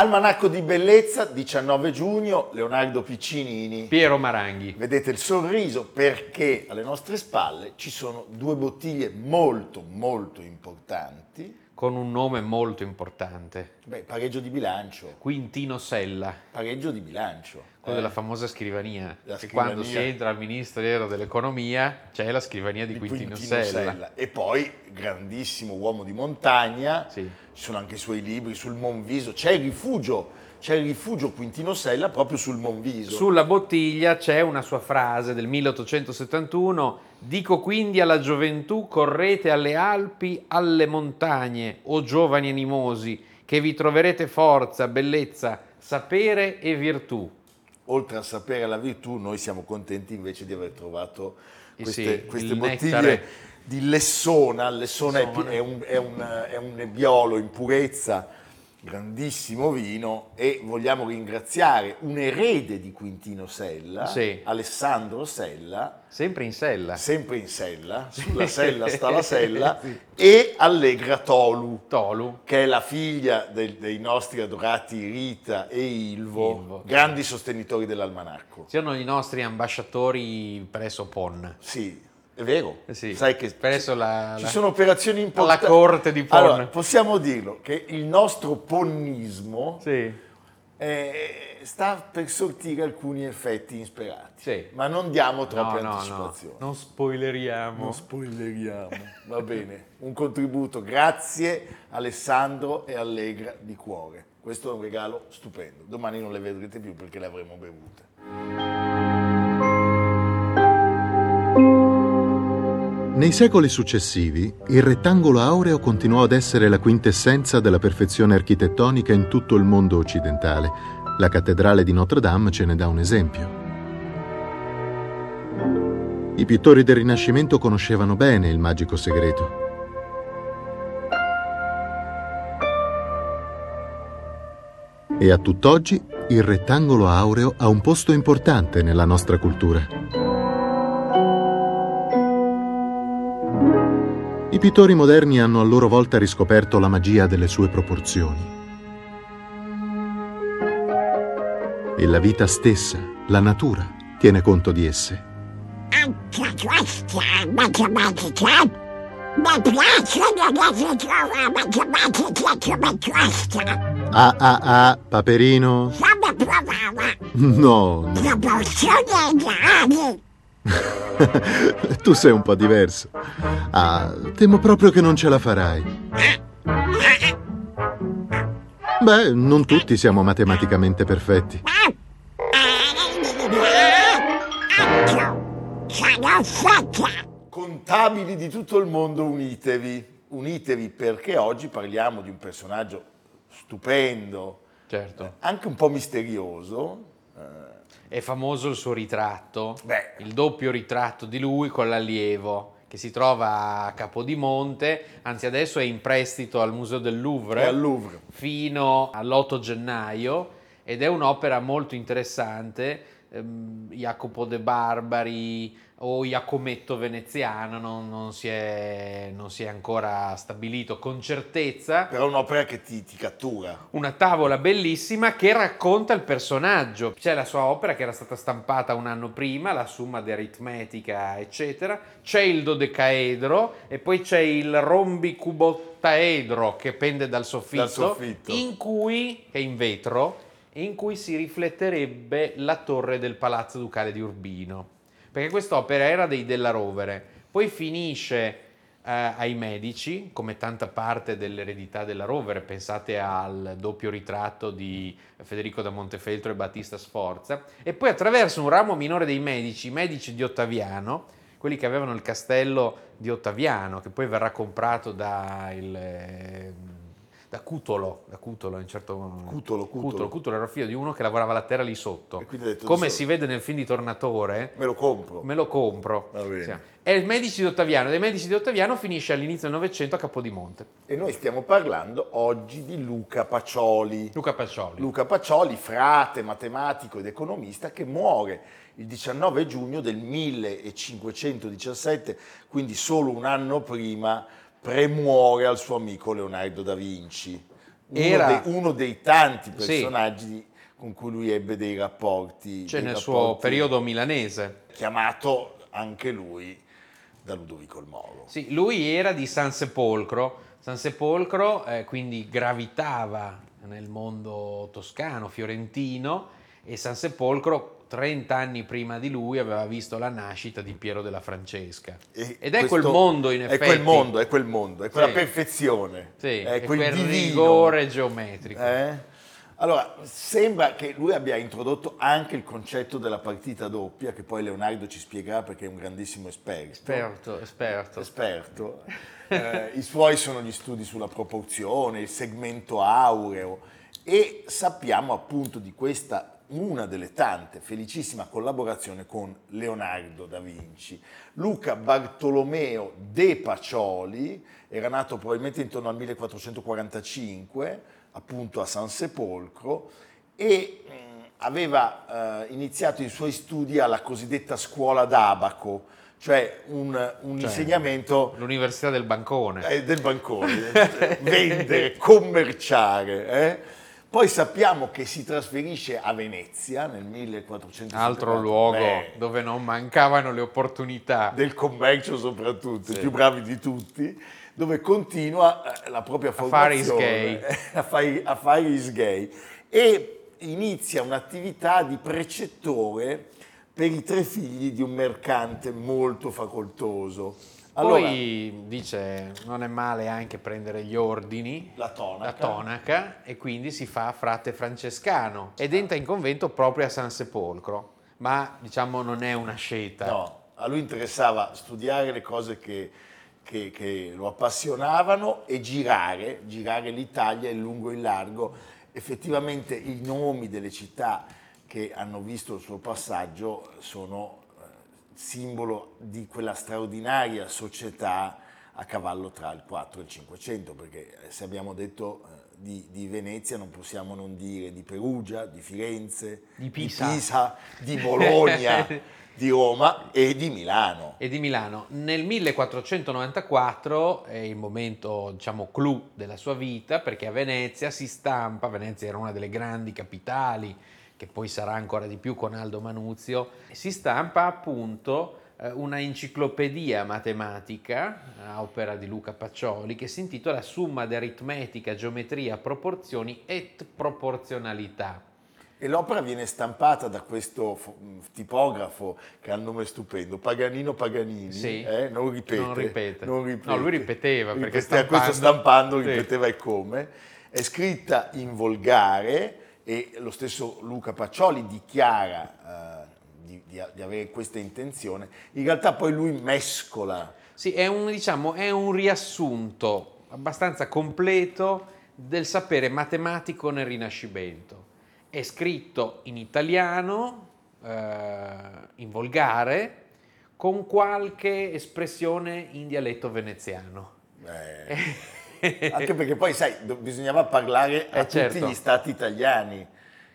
Almanacco di bellezza, 19 giugno, Leonardo Piccinini. Piero Maranghi. Vedete il sorriso perché alle nostre spalle ci sono due bottiglie molto molto importanti. Con un nome molto importante. Beh, pareggio di bilancio. Quintino Sella. Pareggio di bilancio. Quello eh. della famosa scrivania. La che scrivania. quando si entra al Ministero dell'Economia c'è la scrivania di, di Quintino, Quintino Sella. Sella. E poi, grandissimo uomo di montagna, Sì. Ci sono anche i suoi libri sul Monviso, c'è il rifugio, c'è il rifugio Quintino Sella proprio sul Monviso. Sulla bottiglia c'è una sua frase del 1871, dico quindi alla gioventù correte alle Alpi, alle montagne, o giovani animosi, che vi troverete forza, bellezza, sapere e virtù. Oltre a sapere la virtù, noi siamo contenti invece di aver trovato Eh queste, sì, queste bottiglie nettare. Di Lessona. Lessona è, è un, è un- è un nebbiolo in purezza, grandissimo vino e vogliamo ringraziare un erede di Quintino Sella, Sì. Alessandro Sella, Sempre in sella. sempre in sella, sulla sella sta la sella, e Allegra Tolu, Tolu. che è la figlia del- dei nostri adorati Rita e Ilvo, Ilvo. grandi sostenitori dell'almanacco. Siano i nostri ambasciatori presso PON. Sì, è vero. Eh sì, Sai che presso la- ci la- sono operazioni importanti. alla corte di Pon. Allora, possiamo dirlo che il nostro ponnismo Sì. eh, sta per sortire alcuni effetti insperati. Sì. Ma non diamo No, troppe no, no, anticipazioni. non spoileriamo. Non spoileriamo, va bene. Un contributo, grazie Alessandro e Allegra di cuore. Questo è un regalo stupendo. Domani non le vedrete più perché le avremo bevute. Nei secoli successivi, il rettangolo aureo continuò ad essere la quintessenza della perfezione architettonica in tutto il mondo occidentale. La cattedrale di Notre Dame ce ne dà un esempio. I pittori del Rinascimento conoscevano bene il magico segreto. E a tutt'oggi il rettangolo aureo ha un posto importante nella nostra cultura. Pittori moderni hanno a loro volta riscoperto la magia delle sue proporzioni. E la vita stessa, la natura, tiene conto di esse. Anche questa matematica mi piacciono le ritrova matematica come questa. Ah ah ah, Paperino? Fammi provare No, proporzioni reali. tu sei un po' diverso. Ah, temo proprio che non ce la farai. Beh, non tutti siamo matematicamente perfetti. Contabili di tutto il mondo, unitevi. Unitevi perché oggi parliamo di un personaggio stupendo, Certo. anche un po' misterioso. È famoso il suo ritratto, Beh. il doppio ritratto di lui con l'allievo che si trova a Capodimonte, anzi adesso è in prestito al Museo del Louvre, al Louvre. fino all'8 gennaio ed è un'opera molto interessante. ehm, Jacopo de Barbari o Iacometto veneziano non, non si è, non si è ancora stabilito con certezza. Però è un'opera che ti, ti cattura. Una tavola bellissima che racconta il personaggio. C'è la sua opera che era stata stampata un anno prima, la Summa de Aritmetica, eccetera. C'è il dodecaedro e poi c'è il rombicubottaedro che pende dal soffitto, Dal soffitto. in cui, che è in vetro, in cui si rifletterebbe la torre del Palazzo Ducale di Urbino. Perché quest'opera era dei Della Rovere, poi finisce eh, ai Medici, come tanta parte dell'eredità della Rovere, pensate al doppio ritratto di Federico da Montefeltro e Battista Sforza, e poi attraverso un ramo minore dei Medici, i Medici di Ottaviano, quelli che avevano il castello di Ottaviano, che poi verrà comprato da il, eh, da Cutolo, da Cutolo, in certo Cutolo, Cutolo. Cutolo era figlio di uno che lavorava la terra lì sotto. E quindi ha detto, Come adesso- si vede nel film di Tornatore, Me lo compro. me lo compro. Va bene. Sì. È il Medici di Ottaviano, dei Medici di Ottaviano finisce all'inizio del Novecento a Capodimonte. E noi stiamo parlando oggi di Luca Pacioli. Luca Pacioli. Luca Pacioli, frate, matematico ed economista, che muore il 19 giugno del 1517, quindi solo un anno prima, premuore al suo amico Leonardo da Vinci. Uno, Era- dei, uno dei tanti Sì. personaggi con cui lui ebbe dei rapporti. Cioè dei nel suo rapporti- periodo milanese. Chiamato anche lui da Ludovico il Moro. Sì, lui era di San Sepolcro. San Sepolcro eh, quindi gravitava nel mondo toscano, fiorentino e San Sepolcro 30 anni prima di lui aveva visto la nascita di Piero della Francesca. E Ed è quel mondo in È effetti. quel mondo, è quel mondo, è quella Sì. perfezione. Sì, è è quel, quel rigore geometrico. Eh? Allora, sembra che lui abbia introdotto anche il concetto della partita doppia, che poi Leonardo ci spiegherà perché è un grandissimo esperto. Esperto, esperto. Esperto. Eh, I suoi sono gli studi sulla proporzione, il segmento aureo e sappiamo appunto di questa una delle tante felicissima collaborazione con Leonardo da Vinci. Luca Bartolomeo de Pacioli era nato probabilmente intorno al 1445, appunto a San Sepolcro, e mh, aveva eh, iniziato i suoi studi alla cosiddetta scuola d'Abaco, cioè un, un Cioè, insegnamento L'Università del Bancone. eh, del bancone, vendere, commerciare. eh. Poi sappiamo che si trasferisce a Venezia nel 1400. Altro luogo dove non mancavano le opportunità. del commercio soprattutto, Sì. i più bravi di tutti, dove continua eh, la propria formazione a fare, a fare i sgay e inizia un'attività di precettore per i tre figli di un mercante molto facoltoso. Allora, Poi dice non è male anche prendere gli ordini, la tonaca. la tonaca e quindi si fa frate francescano ed entra in convento proprio a San Sepolcro, ma diciamo non è una scelta. No, a lui interessava studiare le cose che, che- che lo appassionavano e girare, girare l'Italia in lungo e in largo. Effettivamente i nomi delle città che hanno visto il suo passaggio sono simbolo di quella straordinaria società a cavallo tra il 4 e il 500, perché eh, se abbiamo detto eh, di, di Venezia non possiamo non dire di Perugia, di Firenze, Di Pisa. di, Pisa, di Bologna, di Roma e di Milano. E di Milano. Nel 1494 è il momento, diciamo, clou della sua vita perché a Venezia si stampa, Venezia era una delle grandi capitali, che poi sarà ancora di più con Aldo Manuzio, si stampa appunto eh, una enciclopedia matematica a opera di Luca Pacioli che si intitola Summa de aritmetica, geometria, proporzioni et proporzionalità. E l'opera viene stampata da questo fo- tipografo che ha un nome stupendo, Paganino Paganini, Sì. eh? non ripete. Non ripete. non ripete. No, lui ripeteva, perché Ripeteva, questo stampando stampando- sì. ripeteva e come. È scritta in volgare e lo stesso Luca Pacioli dichiara eh, di, di- di avere questa intenzione. In realtà poi lui mescola Sì, è un, diciamo, è un riassunto abbastanza completo del sapere matematico nel Rinascimento. È scritto in italiano, eh, in volgare, con qualche espressione in dialetto veneziano. Eh, anche perché poi, sai, bisognava parlare a Eh, certo. tutti gli stati italiani,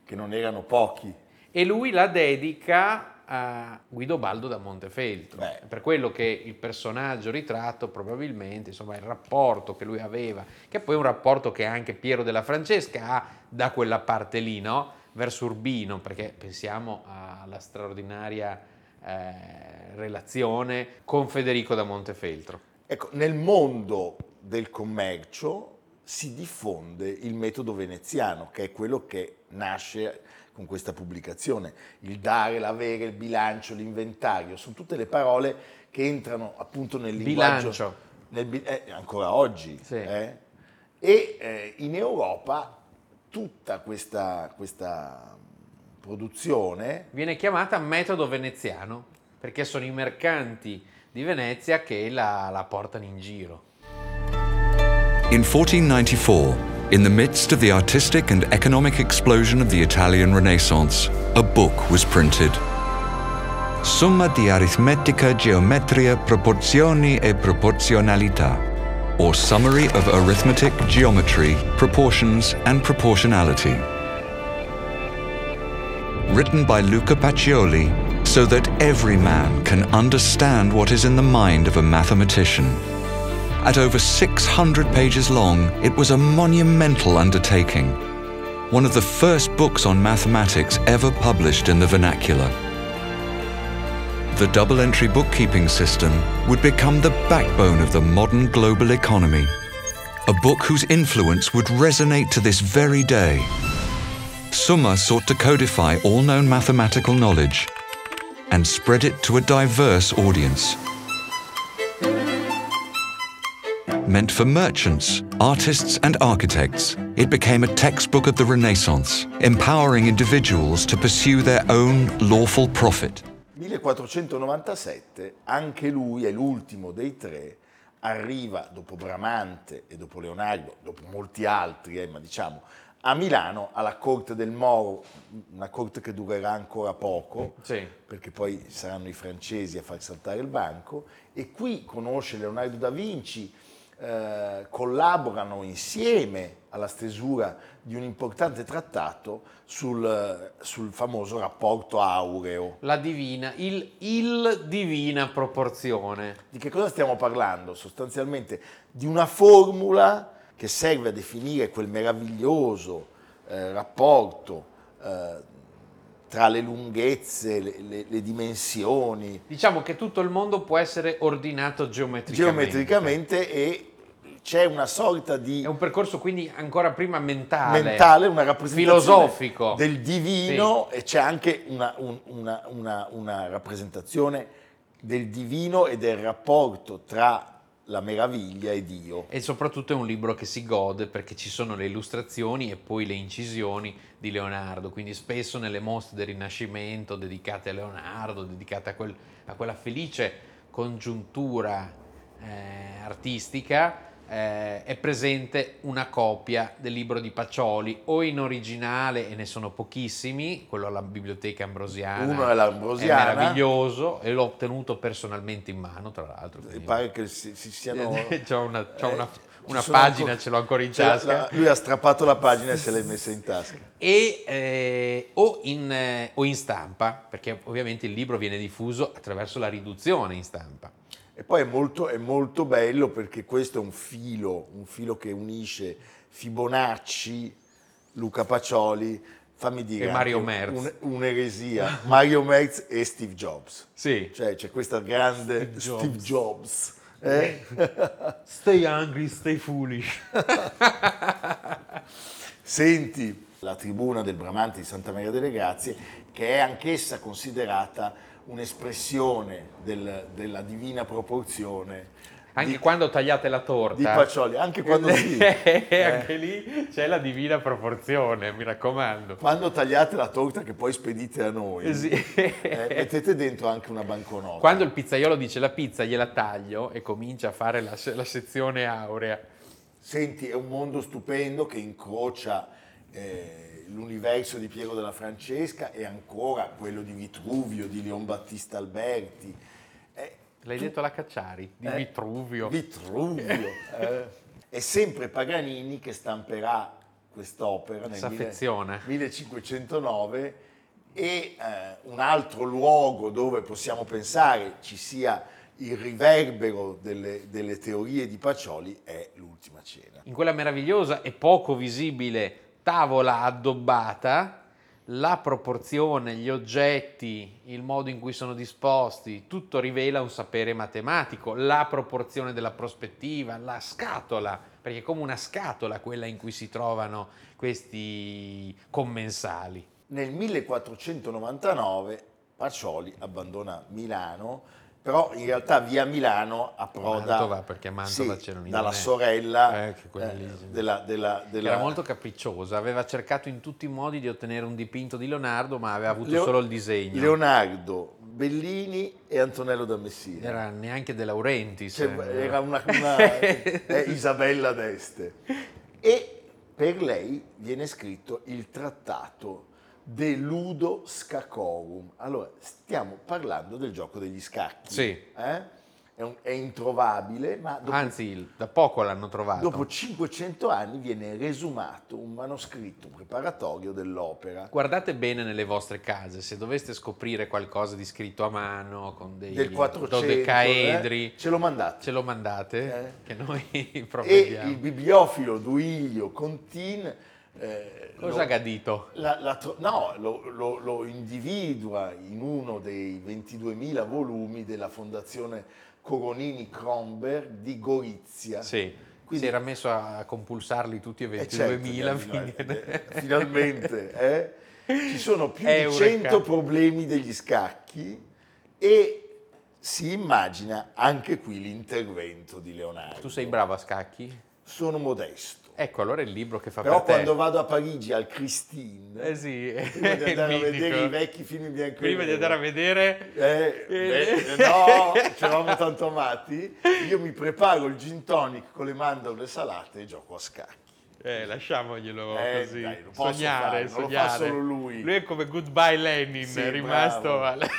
che non erano pochi. E lui la dedica a Guidobaldo da Montefeltro. Beh. Per quello che il personaggio ritratto probabilmente, insomma, il rapporto che lui aveva, che poi è un rapporto che anche Piero della Francesca ha da quella parte lì, no? Verso Urbino, perché pensiamo alla straordinaria eh, relazione con Federico da Montefeltro. Ecco, nel mondo del commercio si diffonde il metodo veneziano, che è quello che nasce con questa pubblicazione. Il dare, l'avere, il bilancio, l'inventario, sono tutte le parole che entrano appunto nel linguaggio. Bilancio. nel eh, ancora oggi. Sì. eh. E eh, in Europa tutta questa, questa produzione Viene chiamata metodo veneziano, perché sono i mercanti di Venezia che la, la portano in giro. In 1494, In the midst of the artistic and economic explosion of the Italian Renaissance, a book was printed. Summa di aritmetica, geometria, proporzioni e proporzionalità, or Summary of Arithmetic, Geometry, Proportions and Proportionality. Written by Luca Pacioli, so that every man can understand what is in the mind of a mathematician. At over 600 pages long, it was a monumental undertaking. One of the first books on mathematics ever published in the vernacular. The double entry bookkeeping system would become the backbone of the modern global economy. A book whose influence would resonate to this very day. Summa sought to codify all known mathematical knowledge and spread it to a diverse audience. Meant for merchants, artists, and architects, it became a textbook of the Renaissance, empowering individuals to pursue their own lawful profit. 1497, anche lui è l'ultimo dei tre, arriva dopo Bramante e dopo Leonardo, dopo molti altri, eh, ma diciamo a Milano alla corte del Moro, una corte che durerà ancora poco, Sì. perché poi saranno i francesi a far saltare il banco, e qui conosce Leonardo da Vinci, eh, collaborano insieme alla stesura di un importante trattato sul, sul famoso rapporto aureo. La divina, il, il divina proporzione. Di che cosa stiamo parlando? Sostanzialmente di una formula che serve a definire quel meraviglioso eh, rapporto eh, tra le lunghezze, le, le- le dimensioni, Diciamo che tutto il mondo può essere ordinato geometricamente. geometricamente e c'è una sorta di È un percorso quindi ancora prima mentale. mentale, una rappresentazione filosofico. del divino e c'è anche una, un- una- una- una rappresentazione del divino e del rapporto tra la meraviglia e Dio. E soprattutto è un libro che si gode perché ci sono le illustrazioni e poi le incisioni di Leonardo, quindi spesso nelle mostre del Rinascimento dedicate a Leonardo, dedicate a, quel- a quella felice congiuntura eh, artistica, eh, è presente una copia del libro di Pacioli o in originale, e ne sono pochissimi, quello alla Biblioteca Ambrosiana. Uno è l'Ambrosiana. È meraviglioso e l'ho ottenuto personalmente in mano, tra l'altro. Quindi- pare che si, si siano... C'ho una, c'ho eh, una- una pagina, ancora- ce l'ho ancora in l'ha- tasca. la- lui ha strappato la pagina e se l'è messa in tasca. E, eh, o, in, eh, o in stampa, perché ovviamente il libro viene diffuso attraverso la riduzione in stampa. E poi è molto, è molto bello perché questo è un filo, un filo che unisce Fibonacci, Luca Pacioli, fammi dire, E Mario Merz. un- un'eresia, Mario Merz e Steve Jobs. Sì. Cioè c'è questa grande Steve Jobs. Steve Jobs. eh? Stay angry, stay foolish. Senti la tribuna del Bramante di Santa Maria delle Grazie, che è anch'essa considerata un'espressione del- della divina proporzione Anche di, quando tagliate la torta. di Pacioli, anche quando sì. Anche lì c'è la divina proporzione, mi raccomando. Quando tagliate la torta che poi spedite a noi, Eh sì. eh, mettete dentro anche una banconota. Quando il pizzaiolo dice la pizza gliela taglio e comincia a fare la, la sezione aurea. Senti, è un mondo stupendo che incrocia eh, l'universo di Piero della Francesca e ancora quello di Vitruvio, di Leon Battista Alberti. Eh, L'hai detto alla Cacciari, di Eh, Vitruvio. Vitruvio. eh. È sempre Paganini che stamperà quest'opera nel S'affeziona. 1000 1509 e eh, un altro luogo dove possiamo pensare ci sia il riverbero delle, delle teorie di Pacioli è l'ultima cena. In quella meravigliosa e poco visibile tavola addobbata, la proporzione, gli oggetti, il modo in cui sono disposti, tutto rivela un sapere matematico, la proporzione della prospettiva, la scatola, perché è come una scatola quella in cui si trovano questi commensali. Nel 1499 Pacioli abbandona Milano, però in realtà via Milano approda Mantova, perché Mantova sì, dalla sorella Eh, che quella lì, eh, della, della, della- Era molto capricciosa, aveva cercato in tutti i modi di ottenere un dipinto di Leonardo, ma aveva avuto Leo- solo il disegno. Leonardo, Bellini e Antonello da Messina. Era neanche De Laurentiis. Cioè, eh. era una, una- è Isabella d'Este. E per lei viene scritto il trattato De Ludo Scaccorum. Allora, stiamo parlando del gioco degli scacchi. Sì. eh? È, un- è introvabile, ma dopo, Anzi, da poco l'hanno trovato. dopo 500 anni viene resumato un manoscritto preparatorio dell'opera. Guardate bene nelle vostre case, se doveste scoprire qualcosa di scritto a mano con dei del 400 dodecaedri, eh? ce lo mandate ce lo mandate Eh. che noi e provvediamo. il bibliofilo Duilio Contin eh, Cosa lo- ha gadito? la- la tro- no, lo, lo- lo individua in uno dei 22.000 volumi della fondazione Coronini Kronberg di Gorizia Sì, Quindi- si era messo a compulsarli tutti e Eh, certo, 22.000 eh, finalmente eh? ci sono più Eureka. di 100 problemi degli scacchi e si immagina anche qui l'intervento di Leonardo Tu sei bravo a scacchi? sono modesto Ecco, allora è il libro che fa però per te. quando vado a Parigi al Christine Eh sì, prima di andare a vedere i vecchi film in bianco e Prima di nero, andare a vedere... eh, Eh. beh, no, ci eravamo tanto amati. Io mi preparo il gin tonic con le mandorle salate e gioco a scacchi. Eh, lasciamoglielo Eh, così. dai, sognare, fare, non lo fa sognare. solo lui. Lui è come Goodbye Lenin, Sì, è rimasto... bravo. al-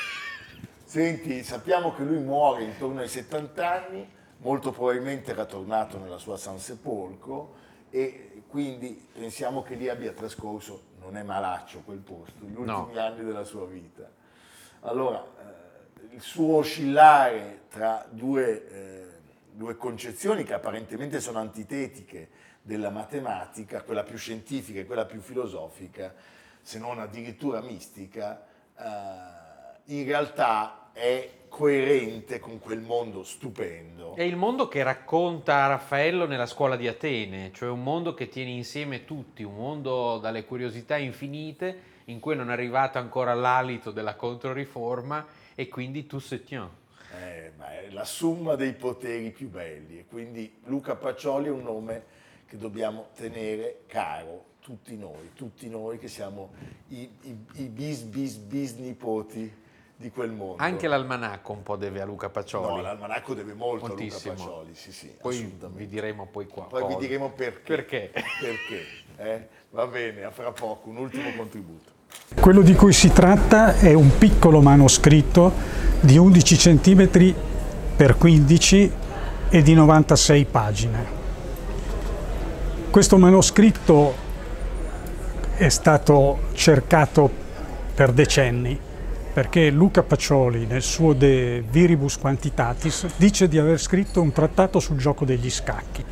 Senti, sappiamo che lui muore intorno ai 70 anni, molto probabilmente era tornato nella sua San Sepolcro e quindi pensiamo che lì abbia trascorso, non è malaccio quel posto, gli ultimi No. anni della sua vita. Allora, eh, il suo oscillare tra due, eh, due concezioni che apparentemente sono antitetiche della matematica, quella più scientifica e quella più filosofica, se non addirittura mistica, eh, in realtà è coerente con quel mondo stupendo. È il mondo che racconta Raffaello nella scuola di Atene, cioè un mondo che tiene insieme tutti, un mondo dalle curiosità infinite in cui non è arrivato ancora l'alito della controriforma e quindi tu se tiens. Eh, ma è la somma dei poteri più belli e quindi Luca Pacioli è un nome che dobbiamo tenere caro, tutti noi, tutti noi che siamo i, i, i bis bis bis nipoti di quel mondo. Anche l'almanacco un po' deve a Luca No, Pacioli. l'almanacco deve molto Moltissimo. a Luca Pacioli, sì sì, Poi vi diremo poi qua. Poi vi diremo perché. Perché? Perché, eh? Va bene, a fra poco, un ultimo contributo. Quello di cui si tratta è un piccolo manoscritto di 11 cm per 15 e di 96 pagine. Questo manoscritto è stato cercato per decenni perché Luca Pacioli nel suo De Viribus Quantitatis dice di aver scritto un trattato sul gioco degli scacchi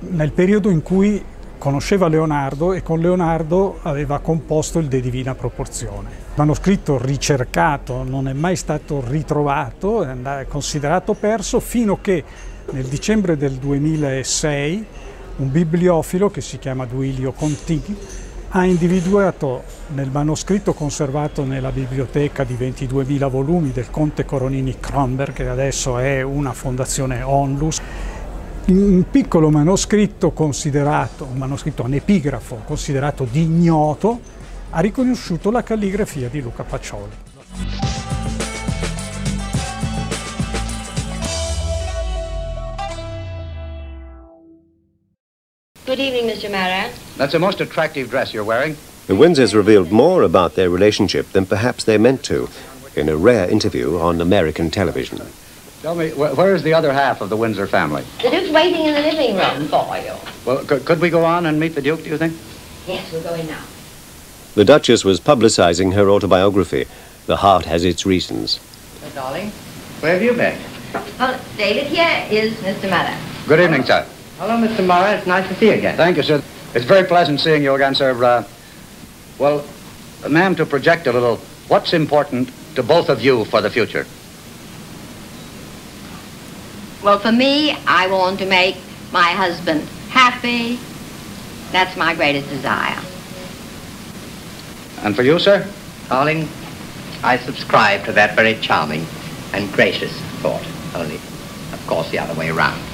nel periodo in cui conosceva Leonardo e con Leonardo aveva composto il De Divina Proporzione. Manoscritto ricercato non è mai stato ritrovato, è considerato perso fino che nel dicembre del 2006 un bibliofilo che si chiama Duilio Contigli ha individuato nel manoscritto conservato nella biblioteca di 22.000 volumi del conte Coronini Kronberg, che adesso è una fondazione Onlus, un piccolo manoscritto considerato, un manoscritto anepigrafo considerato di ignoto, ha riconosciuto la calligrafia di Luca Pacioli. Good evening, Mr. Marat. That's a most attractive dress you're wearing. The Windsors revealed more about their relationship than perhaps they meant to in a rare interview on American television. Tell me, wh- where is the other half of the Windsor family? The Duke's waiting in the living room for you. Well, could, could we go on and meet the Duke, do you think? Yes, we're going now. The Duchess was publicizing her autobiography. The Heart Has Its Reasons. Well, darling. Where have you been? Well, David, here is Mr. Marat. Good evening, sir. Hello, Mr. Mara. It's nice to see you again. Thank you, sir. It's very pleasant seeing you again, sir. Uh, well, uh, ma'am, to project a little, what's important to both of you for the future? Well, for me, I want to make my husband happy. That's my greatest desire. And for you, sir? Darling, I subscribe to that very charming and gracious thought, only, of course, the other way around.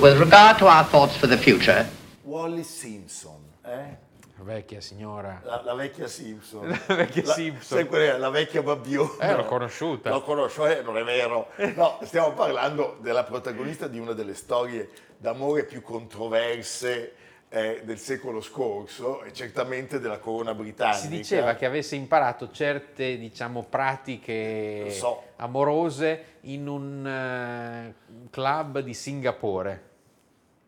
With regard to our thoughts for the future, Wally Simpson, eh? Vecchia signora. La, la vecchia Simpson. La vecchia Simpson. Sai qual è? La vecchia babbiona. Eh, l'ho conosciuta. L'ho conosciuta, eh, non è vero. No, stiamo parlando della protagonista di una delle storie d'amore più controverse è del secolo scorso e certamente della corona britannica. Si diceva che avesse imparato certe, diciamo, pratiche so. amorose in un eh, club di Singapore.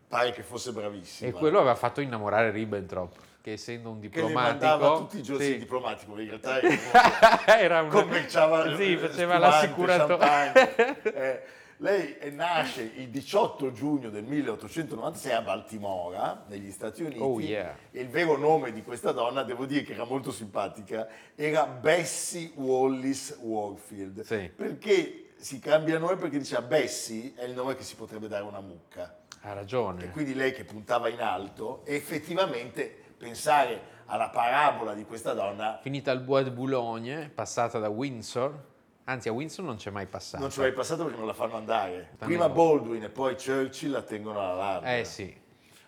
Pare che fosse bravissimo. E quello aveva fatto innamorare Ribbentrop, che essendo un diplomatico... tutti i giorni sì. diplomatico, in realtà era Era una- commerciava sì, eh, faceva l'assicuratore. Eh, lei nasce il 18 giugno del 1896 a Baltimora, negli Stati Uniti. Oh, yeah. E il vero nome di questa donna, devo dire che era molto simpatica, era Bessie Wallis Warfield. Sì. Perché si cambia nome? Perché diceva Bessie è il nome che si potrebbe dare a una mucca. Ha ragione. E quindi lei che puntava in alto, effettivamente pensare alla parabola di questa donna Finita al Bois de Boulogne, passata da Windsor, anzi a Windsor non c'è mai passata. non ci vai passato perché non la fanno andare. Prima. Baldwin e poi Churchill la tengono alla larga. Eh sì.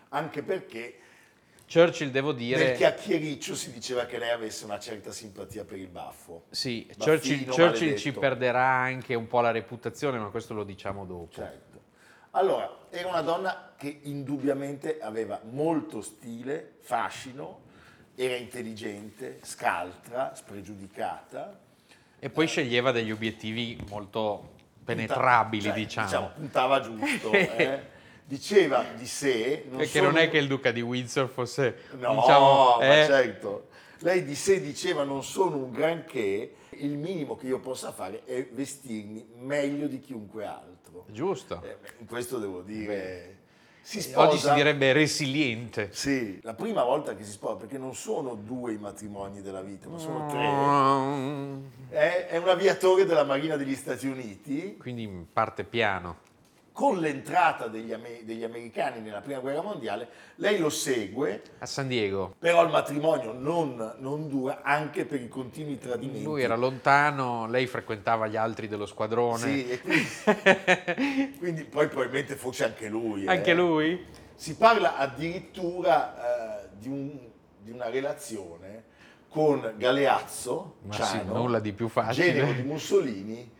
Anche perché Churchill, devo nel dire... chiacchiericcio si diceva che lei avesse una certa simpatia per il baffo. Sì, Baffino Churchill, Churchill ci perderà anche un po' la reputazione, ma questo lo diciamo dopo. Certo. Allora, era una donna che indubbiamente aveva molto stile, fascino, era intelligente, scaltra, spregiudicata. E poi sceglieva degli obiettivi molto penetrabili, Cioè, diciamo. puntava giusto. eh. Diceva di sé... Perché sono- non è che il duca di Windsor fosse, No, diciamo, ma eh, certo. Lei di sé diceva non sono un granché, il minimo che io possa fare è vestirmi meglio di chiunque altro. giusto. Eh, beh, questo devo dire... Si Oggi si sposa- direbbe resiliente. Sì, la prima volta che si sposa, perché non sono due i matrimoni della vita, ma sono tre. Mm. È, è un aviatore della Marina degli Stati Uniti. Quindi parte piano. Con l'entrata degli, ame- degli americani nella prima guerra mondiale, lei lo segue, A San Diego. però il matrimonio non, non dura anche per i continui tradimenti. Lui era lontano, lei frequentava gli altri dello squadrone. Sì, quindi, quindi poi probabilmente forse anche lui. eh. Anche lui? Si parla addirittura eh, di, un- di una relazione con Galeazzo, Ma sì, Ciano, nulla di più facile. genero di Mussolini,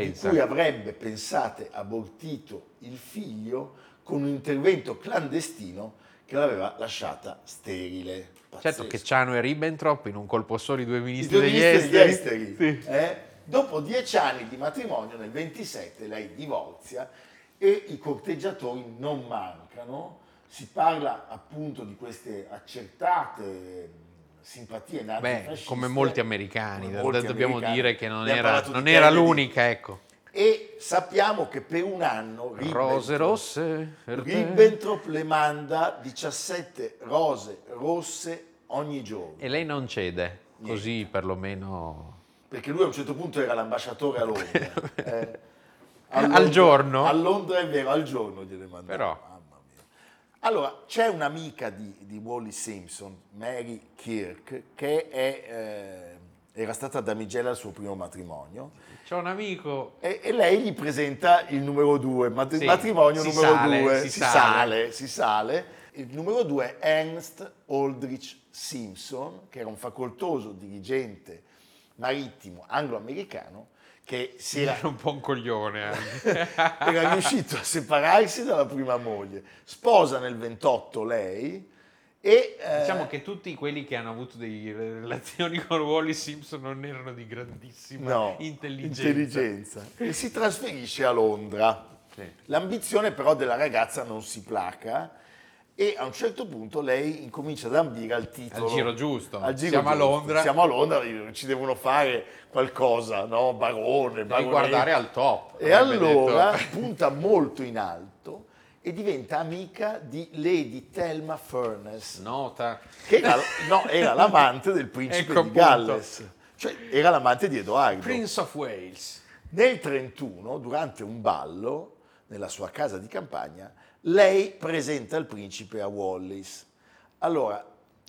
Pensa. di cui avrebbe, pensate, abortito il figlio con un intervento clandestino che l'aveva lasciata sterile. Certo che Pazzesco. Ciano e Ribbentrop in un colpo solo i due I ministri due degli ministri degli esteri. esteri. Sì. eh? Dopo dieci anni di matrimonio, nel 27, lei divorzia e i corteggiatori non mancano. Si parla appunto di queste accertate simpatie Beh, nazifasciste. come molti americani, Come molti dobbiamo americani. dire che non era, non era l'unica, ecco. E sappiamo che per un anno Rose rosse. Ribbentrop le manda 17 rose rosse ogni giorno. E lei non cede, così perlomeno... Perché lui a un certo punto era l'ambasciatore a Londra. eh. A Al Londra- giorno? A Londra è vero, al giorno gliele mandava. Però. Allora, c'è un'amica di, di Wally Simpson, Mary Kirk, che è, eh, era stata damigella al suo primo matrimonio C'ho un amico... e, e lei gli presenta il numero due, mat- Sì, matrimonio numero sale, due, si si, sale. sale, si sale. Il numero due è Ernst Aldrich Simpson, che era un facoltoso dirigente marittimo anglo-americano che si era, Era un po' un coglione era riuscito a separarsi dalla prima moglie. Sposa nel 28 lei e... eh, Diciamo che tutti quelli che hanno avuto delle relazioni con Wally Simpson non erano di grandissima no, intelligenza. intelligenza. E si trasferisce a Londra. Sì. L'ambizione però della ragazza non si placa e a un certo punto lei incomincia ad ambire al titolo. Al giro giusto. Al giro Siamo a giusto. Londra. Siamo a Londra, ci devono fare qualcosa, no? Barone, baronessa. guardare al top. E allora detto. punta molto in alto e diventa amica di Lady Thelma Furness, Nota. che era, no, era l'amante del principe Ecco di. Galles, cioè era l'amante di Edoardo. Prince of Wales. Nel 31, durante un ballo, nella sua casa di campagna, lei presenta il principe a Wallis. Allora,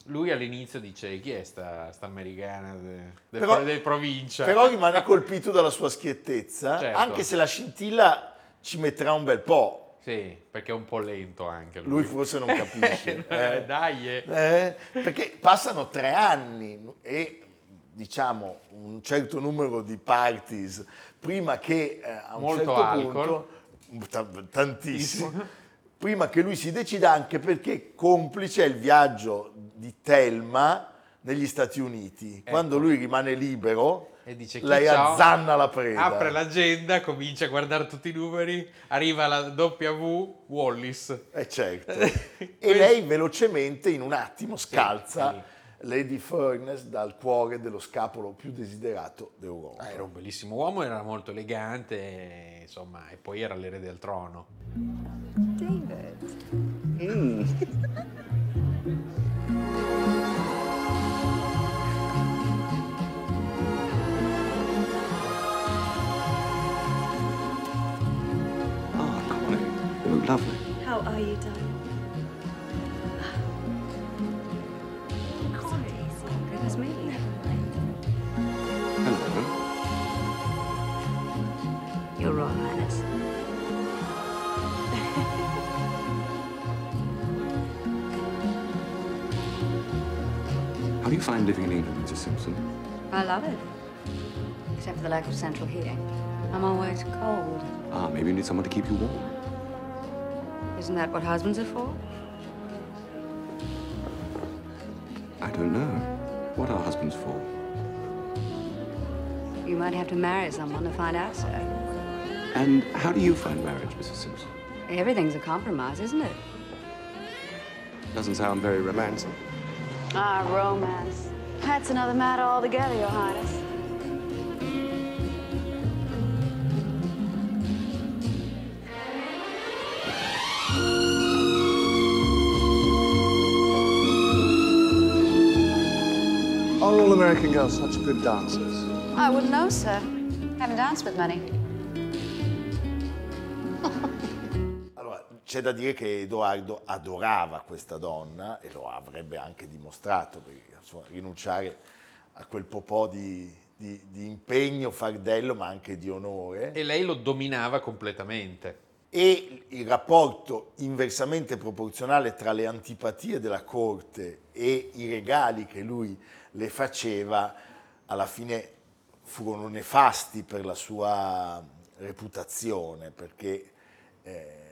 Lui all'inizio dice chi è sta, sta americana de, de- Però- de provincia? però rimane colpito dalla sua schiettezza, Certo. anche se la scintilla ci metterà un bel po'. Sì, perché è un po' lento anche lui. Lui forse non capisce. eh. Dai, eh. Eh, perché passano tre anni e diciamo un certo numero di parties prima che eh, a un Molto certo alcol. punto, ta- tantissimo, prima che lui si decida, anche perché complice è il viaggio di Thelma negli Stati Uniti. Quando lui rimane libero, E dice, lei c'ho? azzanna la preda. Apre l'agenda, comincia a guardare tutti i numeri, arriva la W Wallis. Eh certo. e lei velocemente, in un attimo, scalza Lady Furness dal cuore dello scapolo più desiderato d'Europa. Ah, era un bellissimo uomo, era molto elegante, insomma, e poi era l'erede al trono. Oh, Connie, you look lovely. How are you, darling? Find living in England, Mrs. Simpson? I love it. Except for the lack of central heating. I'm always cold. Ah, maybe you need someone to keep you warm. Isn't that what husbands are for? I don't know. What are husbands for? You might have to marry someone to find out, sir. And how do you find marriage, Mrs. Simpson? Everything's a compromise, isn't it? Doesn't sound very romantic. Ah, romance. That's another matter altogether, Your Highness. Are all American girls such good dancers? I wouldn't know, sir. Haven't danced with many. C'è da dire che Edoardo adorava questa donna e lo avrebbe anche dimostrato, perché insomma, rinunciare a quel po' di, di- di impegno, fardello, ma anche di onore. E lei lo dominava completamente. e il rapporto inversamente proporzionale tra le antipatie della corte e i regali che lui le faceva alla fine furono nefasti per la sua reputazione perché eh,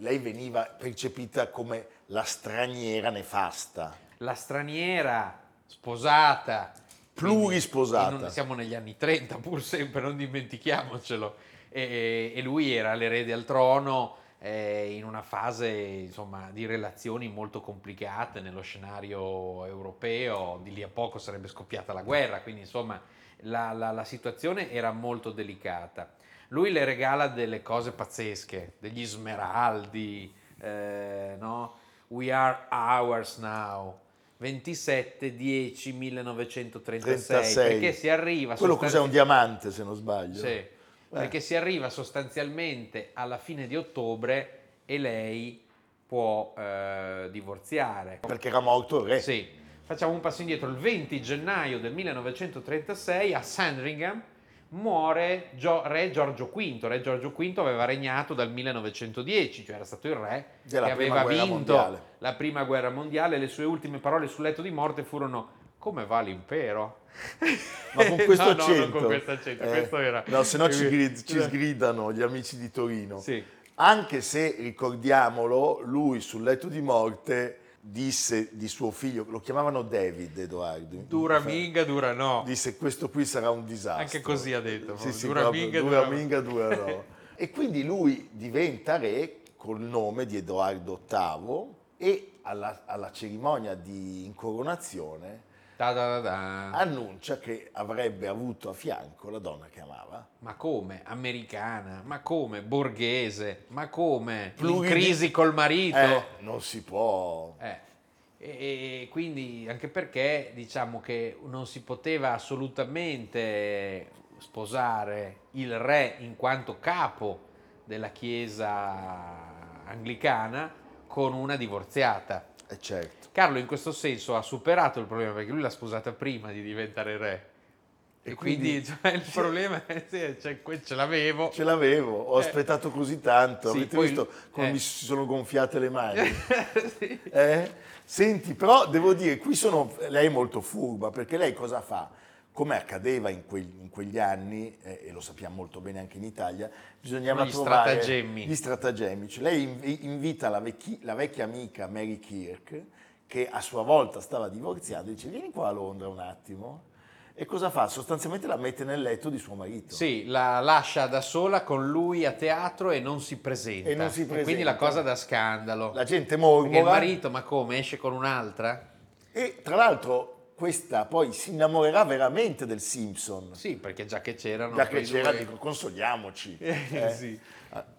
lei veniva percepita come la straniera nefasta. La straniera sposata. Plurisposata. un- siamo negli anni 30, pur sempre, non dimentichiamocelo. E, e lui era l'erede al trono eh, in una fase insomma, di relazioni molto complicate nello scenario europeo. Di lì a poco sarebbe scoppiata la guerra, quindi insomma la, la- la situazione era molto delicata. Lui le regala delle cose pazzesche, degli smeraldi, eh, no? We are ours now. 27 10 1936 36. perché si arriva Quello cos'è sostanzi- un diamante se non sbaglio? sì, perché si arriva sostanzialmente alla fine di ottobre e lei può eh, divorziare. Perché era morto il re. Sì. Facciamo un passo indietro. Il 20 gennaio del 1936 a Sandringham muore Gio- re Giorgio V. Re Giorgio V aveva regnato dal 1910, cioè era stato il re Della che aveva vinto mondiale. la prima guerra mondiale. Le sue ultime parole sul letto di morte furono come va l'impero? Ma con questo No, no, accento. con questo accento, Eh, questo era- No, se no ci, grid- ci sgridano gli amici di Torino. Sì. Anche se, ricordiamolo, lui sul letto di morte disse di suo figlio, lo chiamavano David Edoardo. Dura minga, dura no. Disse questo qui sarà un disastro. Anche così ha detto. Sì, sì, dura proprio, minga, dura dura minga, dura no. e quindi lui diventa re col nome di Edoardo VIII e alla, alla cerimonia di incoronazione Da, da, da, da. annuncia che avrebbe avuto a fianco la donna che amava. Ma come? Americana? Ma come? Borghese? Ma come? In Pluridi- crisi col marito? Eh, non si può. Eh, E, e quindi anche perché diciamo che non si poteva assolutamente sposare il re in quanto capo della chiesa anglicana con una divorziata. Eh, certo. Carlo in questo senso ha superato il problema perché lui l'ha sposata prima di diventare re. E, quindi, quindi- cioè, il problema è sì, cioè, ce l'avevo. Ce l'avevo, ho Eh. aspettato così tanto. Sì, Avete poi- visto come eh. mi si sono gonfiate le mani? Eh? Senti, però devo dire, qui sono, lei è molto furba perché lei cosa fa? come accadeva in, quegli- in quegli anni, eh, e lo sappiamo molto bene anche in Italia, bisognava Gli trovare stratagemmi. gli stratagemmi. Cioè, lei inv- invita la, vecchi- la vecchia amica Mary Kirk, che a sua volta stava divorziando, dice vieni qua a Londra un attimo. E cosa fa? Sostanzialmente la mette nel letto di suo marito. Sì, la lascia da sola con lui a teatro e non si presenta. E non si quindi presenta. la cosa da scandalo. La gente Perché il mormora. marito, ma come, esce con un'altra? E tra l'altro questa poi si innamorerà veramente del Simpson. Sì, perché già che c'erano... Già che c'era, due- dico, consoliamoci. Eh, Eh, sì.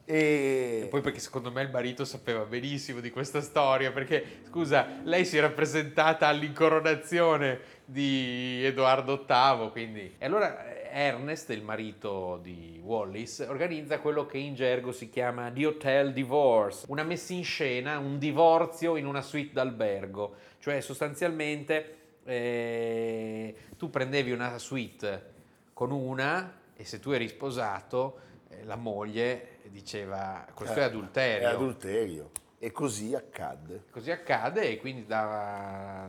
E... E poi perché secondo me il marito sapeva benissimo di questa storia, perché scusa, lei si era presentata all'incoronazione di Edoardo VIII, quindi... E allora eh, Ernest, il marito di Wallis, organizza quello che in gergo si chiama The Hotel Divorce, una messa in scena, un divorzio in una suite d'albergo, cioè sostanzialmente eh, tu prendevi una suite con una e se tu eri sposato eh, la moglie diceva questo è Eh, adulterio. È adulterio. E così accadde. Così accade e quindi da,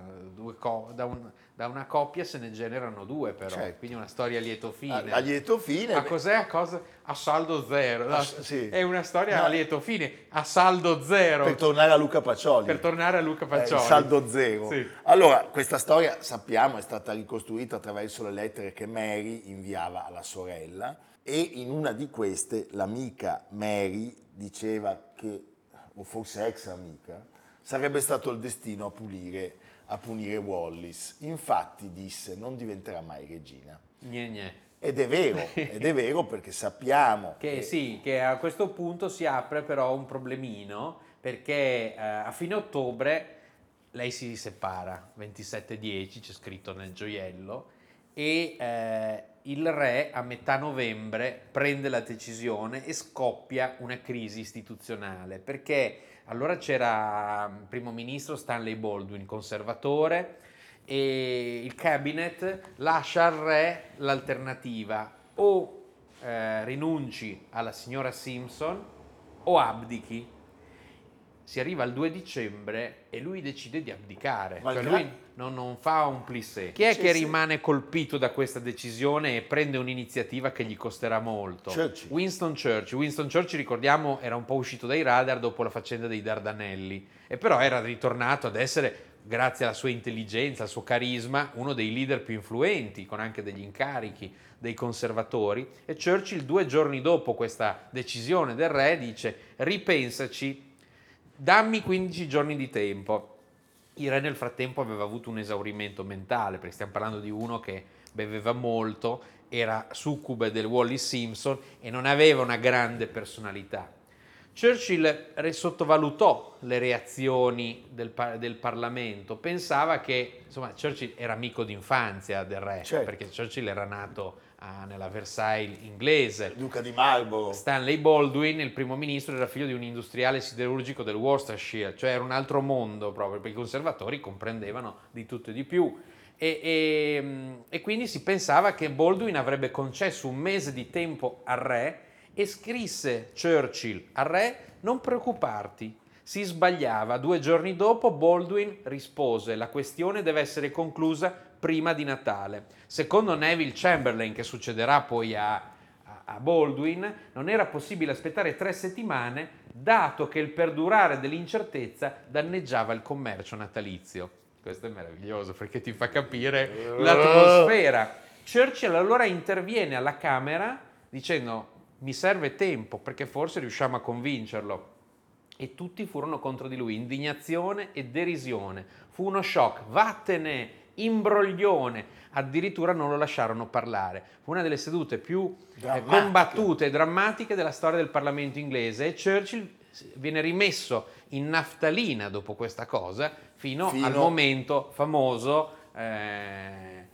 co- da un- da una coppia se ne generano due però, Certo. quindi una storia a lieto fine. A, a lieto fine. Ma cos'è a, cosa? a saldo zero? Ah, sì. È una storia No. a lieto fine, a saldo zero. Per tornare a Luca Pacioli. Per tornare a Luca Eh, Pacioli. il saldo zero. Sì. Allora, questa storia sappiamo è stata ricostruita attraverso le lettere che Mary inviava alla sorella e in una di queste l'amica Mary diceva che, o forse ex amica, sarebbe stato il destino a pulire, a punire Wallis. Infatti disse non diventerà mai regina. Gne, gne. Ed è vero, ed è vero perché sappiamo Che sì, che a questo punto si apre però un problemino perché eh, a fine ottobre lei si separa, 27-10 c'è scritto nel gioiello, e eh, il re a metà novembre prende la decisione e scoppia una crisi istituzionale perché allora c'era il primo ministro Stanley Baldwin, conservatore, e il cabinet lascia al re l'alternativa o eh, rinunci alla signora Simpson o abdichi. Si arriva al 2 dicembre e lui decide di abdicare, Ma cioè lui non, non fa un plissé. Chi è Sì, che sì. rimane colpito da questa decisione e prende un'iniziativa che gli costerà molto? Churchill. Winston Churchill. Winston Churchill, ricordiamo, era un po' uscito dai radar dopo la faccenda dei Dardanelli e però era ritornato ad essere, grazie alla sua intelligenza, al suo carisma, uno dei leader più influenti, con anche degli incarichi dei conservatori. E Churchill, due giorni dopo questa decisione del re, dice ripensaci, dammi 15 giorni di tempo. Il re nel frattempo aveva avuto un esaurimento mentale, perché stiamo parlando di uno che beveva molto, era succube del Wallis Simpson e non aveva una grande personalità. Churchill sottovalutò le reazioni del, del Parlamento, pensava che, insomma, Churchill era amico d'infanzia del re, Certo. perché Churchill era nato ah, nella Versailles inglese. Duca di Marlborough. Stanley Baldwin, il primo ministro, era figlio di un industriale siderurgico del Worcestershire, cioè era un altro mondo proprio, perché i conservatori comprendevano di tutto e di più. E, e- e quindi si pensava che Baldwin avrebbe concesso un mese di tempo al re e scrisse Churchill al re non preoccuparti. Si sbagliava. Due giorni dopo Baldwin rispose la questione deve essere conclusa prima di Natale. Secondo Neville Chamberlain, che succederà poi a, a- Baldwin, non era possibile aspettare tre settimane, dato che il perdurare dell'incertezza danneggiava il commercio natalizio. Questo è meraviglioso perché ti fa capire l'atmosfera. Churchill allora interviene alla Camera dicendo mi serve tempo perché forse riusciamo a convincerlo. E tutti furono contro di lui, indignazione e derisione. Fu uno shock, vattene, imbroglione, addirittura non lo lasciarono parlare. Fu una delle sedute più eh, combattute e drammatiche della storia del Parlamento inglese e Churchill viene rimesso in naftalina dopo questa cosa fino, Fino- al momento famoso eh,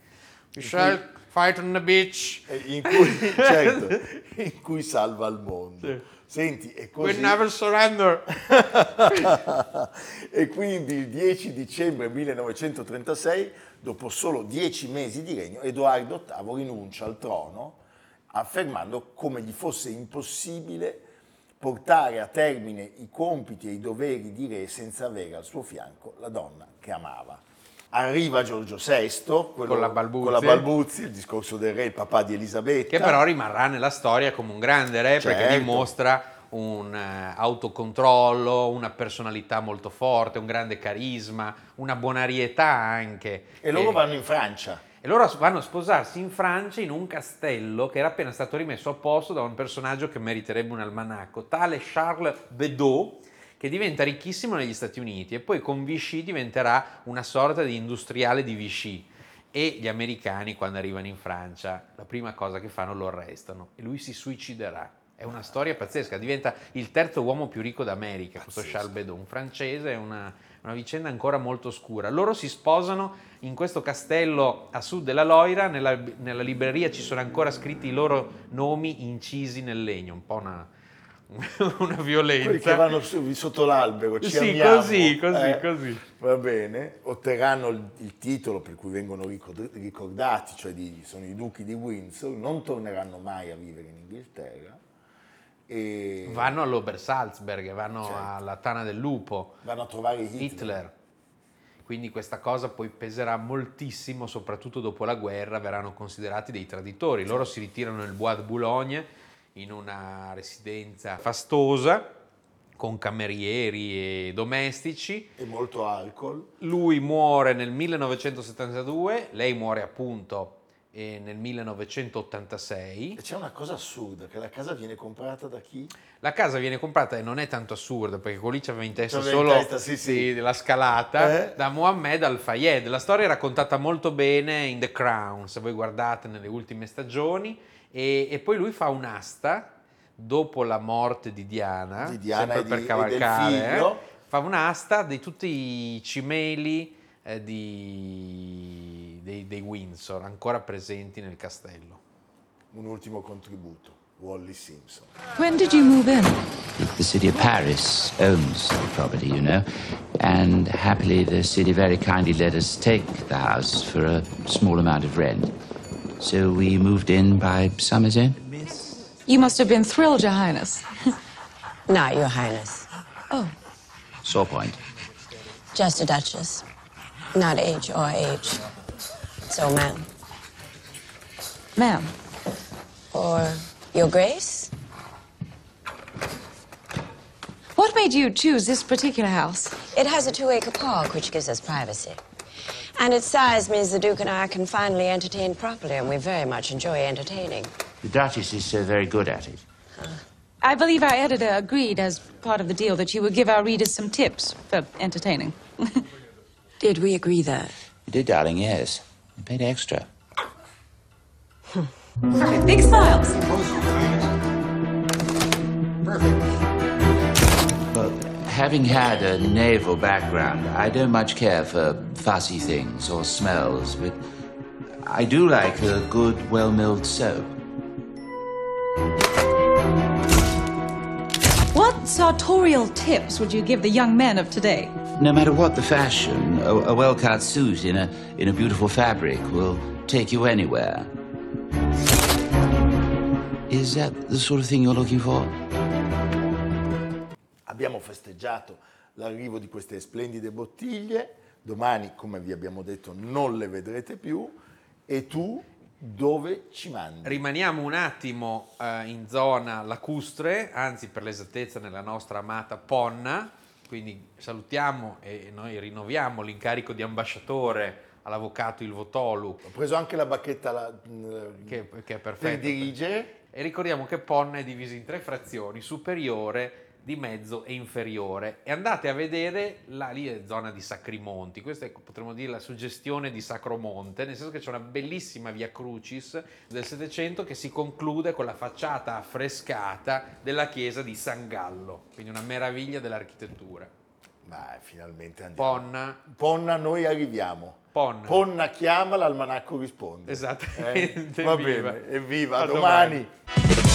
shall cui- fight on the beach. Eh, in cui, certo, in cui salva il mondo. Sì. Senti, e We così... never surrender. e quindi il 10 dicembre 1936, dopo solo dieci mesi di regno, Edoardo VIII rinuncia al trono, affermando come gli fosse impossibile portare a termine i compiti e i doveri di re senza avere al suo fianco la donna che amava. Arriva Giorgio VI quello- Con la con la Balbuzzi, il discorso del re, il papà di Elisabetta. Che però rimarrà nella storia come un grande re perché Certo. dimostra un eh, autocontrollo, una personalità molto forte, un grande carisma, una bonarietà anche. E loro Eh, vanno in Francia. e loro vanno a sposarsi in Francia in un castello che era appena stato rimesso a posto da un personaggio che meriterebbe un almanacco, tale Charles Bedeau, che diventa ricchissimo negli Stati Uniti e poi con Vichy diventerà una sorta di industriale di Vichy. E gli americani, quando arrivano in Francia, la prima cosa che fanno lo arrestano e lui si suiciderà. È una storia pazzesca, diventa il terzo uomo più ricco d'America, questo Charles Bedeau, un francese, è una, una vicenda ancora molto scura. Loro si sposano in questo castello a sud della Loira, nella, nella libreria ci sono ancora scritti i loro nomi incisi nel legno, un po' una, una violenza. Quelli che vanno su- sotto l'albero, ci Sì, amiamo. così, così, eh, così. Va bene, otterranno il, il titolo per cui vengono ricord- ricordati, cioè di- sono i duchi di Windsor, non torneranno mai a vivere in Inghilterra. E Vanno all'Obersalzberg, vanno Certo. alla Tana del Lupo. Vanno a trovare Hitler. Hitler. Quindi questa cosa poi peserà moltissimo, soprattutto dopo la guerra, verranno considerati dei traditori. Loro si ritirano nel Bois de Boulogne, in una residenza fastosa, con camerieri e domestici. E molto alcol. Lui muore nel 1972, lei muore appunto eh, nel 1986. E c'è una cosa assurda, che la casa viene comprata da chi? La casa viene comprata e non è tanto assurdo perché quello lì c'aveva in testa C'aveva in solo testa, sì, sì. la scalata Eh? da Mohammed Al-Fayed. La storia è raccontata molto bene in The Crown, se voi guardate nelle ultime stagioni. E, e poi lui fa un'asta dopo la morte di Diana, Di Diana sempre e per di- e cavalcare, eh, fa un'asta di tutti i cimeli eh, di- dei, dei Windsor ancora presenti nel castello. Un ultimo contributo, Wally Simpson. When did you move in? The city of Paris owns the property, you know, and happily the city very kindly let us take the house for a small amount of rent. So we moved in by summer's end. You must have been thrilled, Your Highness. Not, Your Highness. Oh. Saw point. Just a duchess. Not H or H. So, ma'am. Ma'am. Or Your Grace? What made you choose this particular house? It has a two acre park, which gives us privacy. And its size means the Duke and I can finally entertain properly, and we very much enjoy entertaining. The Duchess is so very good at it. I believe our editor agreed as part of the deal that you would give our readers some tips for entertaining. Did we agree that? You did, darling, yes. You paid extra. Big smiles. Having had a naval background, I don't much care for fussy things or smells, but I do like a good, well milled soap. What sartorial tips would you give the young men of today? No matter what the fashion, a, a well cut suit in a, in a beautiful fabric will take you anywhere. Is that the sort of thing you're looking for? Abbiamo festeggiato l'arrivo di queste splendide bottiglie, domani, come vi abbiamo detto, non le vedrete più e tu dove ci mandi? Rimaniamo un attimo eh, in zona lacustre, anzi per l'esattezza nella nostra amata Ponna, quindi salutiamo e noi rinnoviamo l'incarico di ambasciatore all'avvocato Ilvo Tolu. Ho preso anche la bacchetta la- che, che è perfetta. per dirigere. E ricordiamo che Ponna è divisa in tre frazioni, superiore, di mezzo e inferiore. E andate a vedere, là lì è zona di Sacrimonti, questa è potremmo dire la suggestione di Sacromonte, nel senso che c'è una bellissima via Crucis del Settecento che si conclude con la facciata affrescata della chiesa di San Gallo, quindi una meraviglia dell'architettura. Ma finalmente andiamo. Ponna. Ponna, noi arriviamo. Ponna. Ponna chiama, l'almanacco risponde. Esattamente, Eh? Va evviva. bene, evviva, A a domani.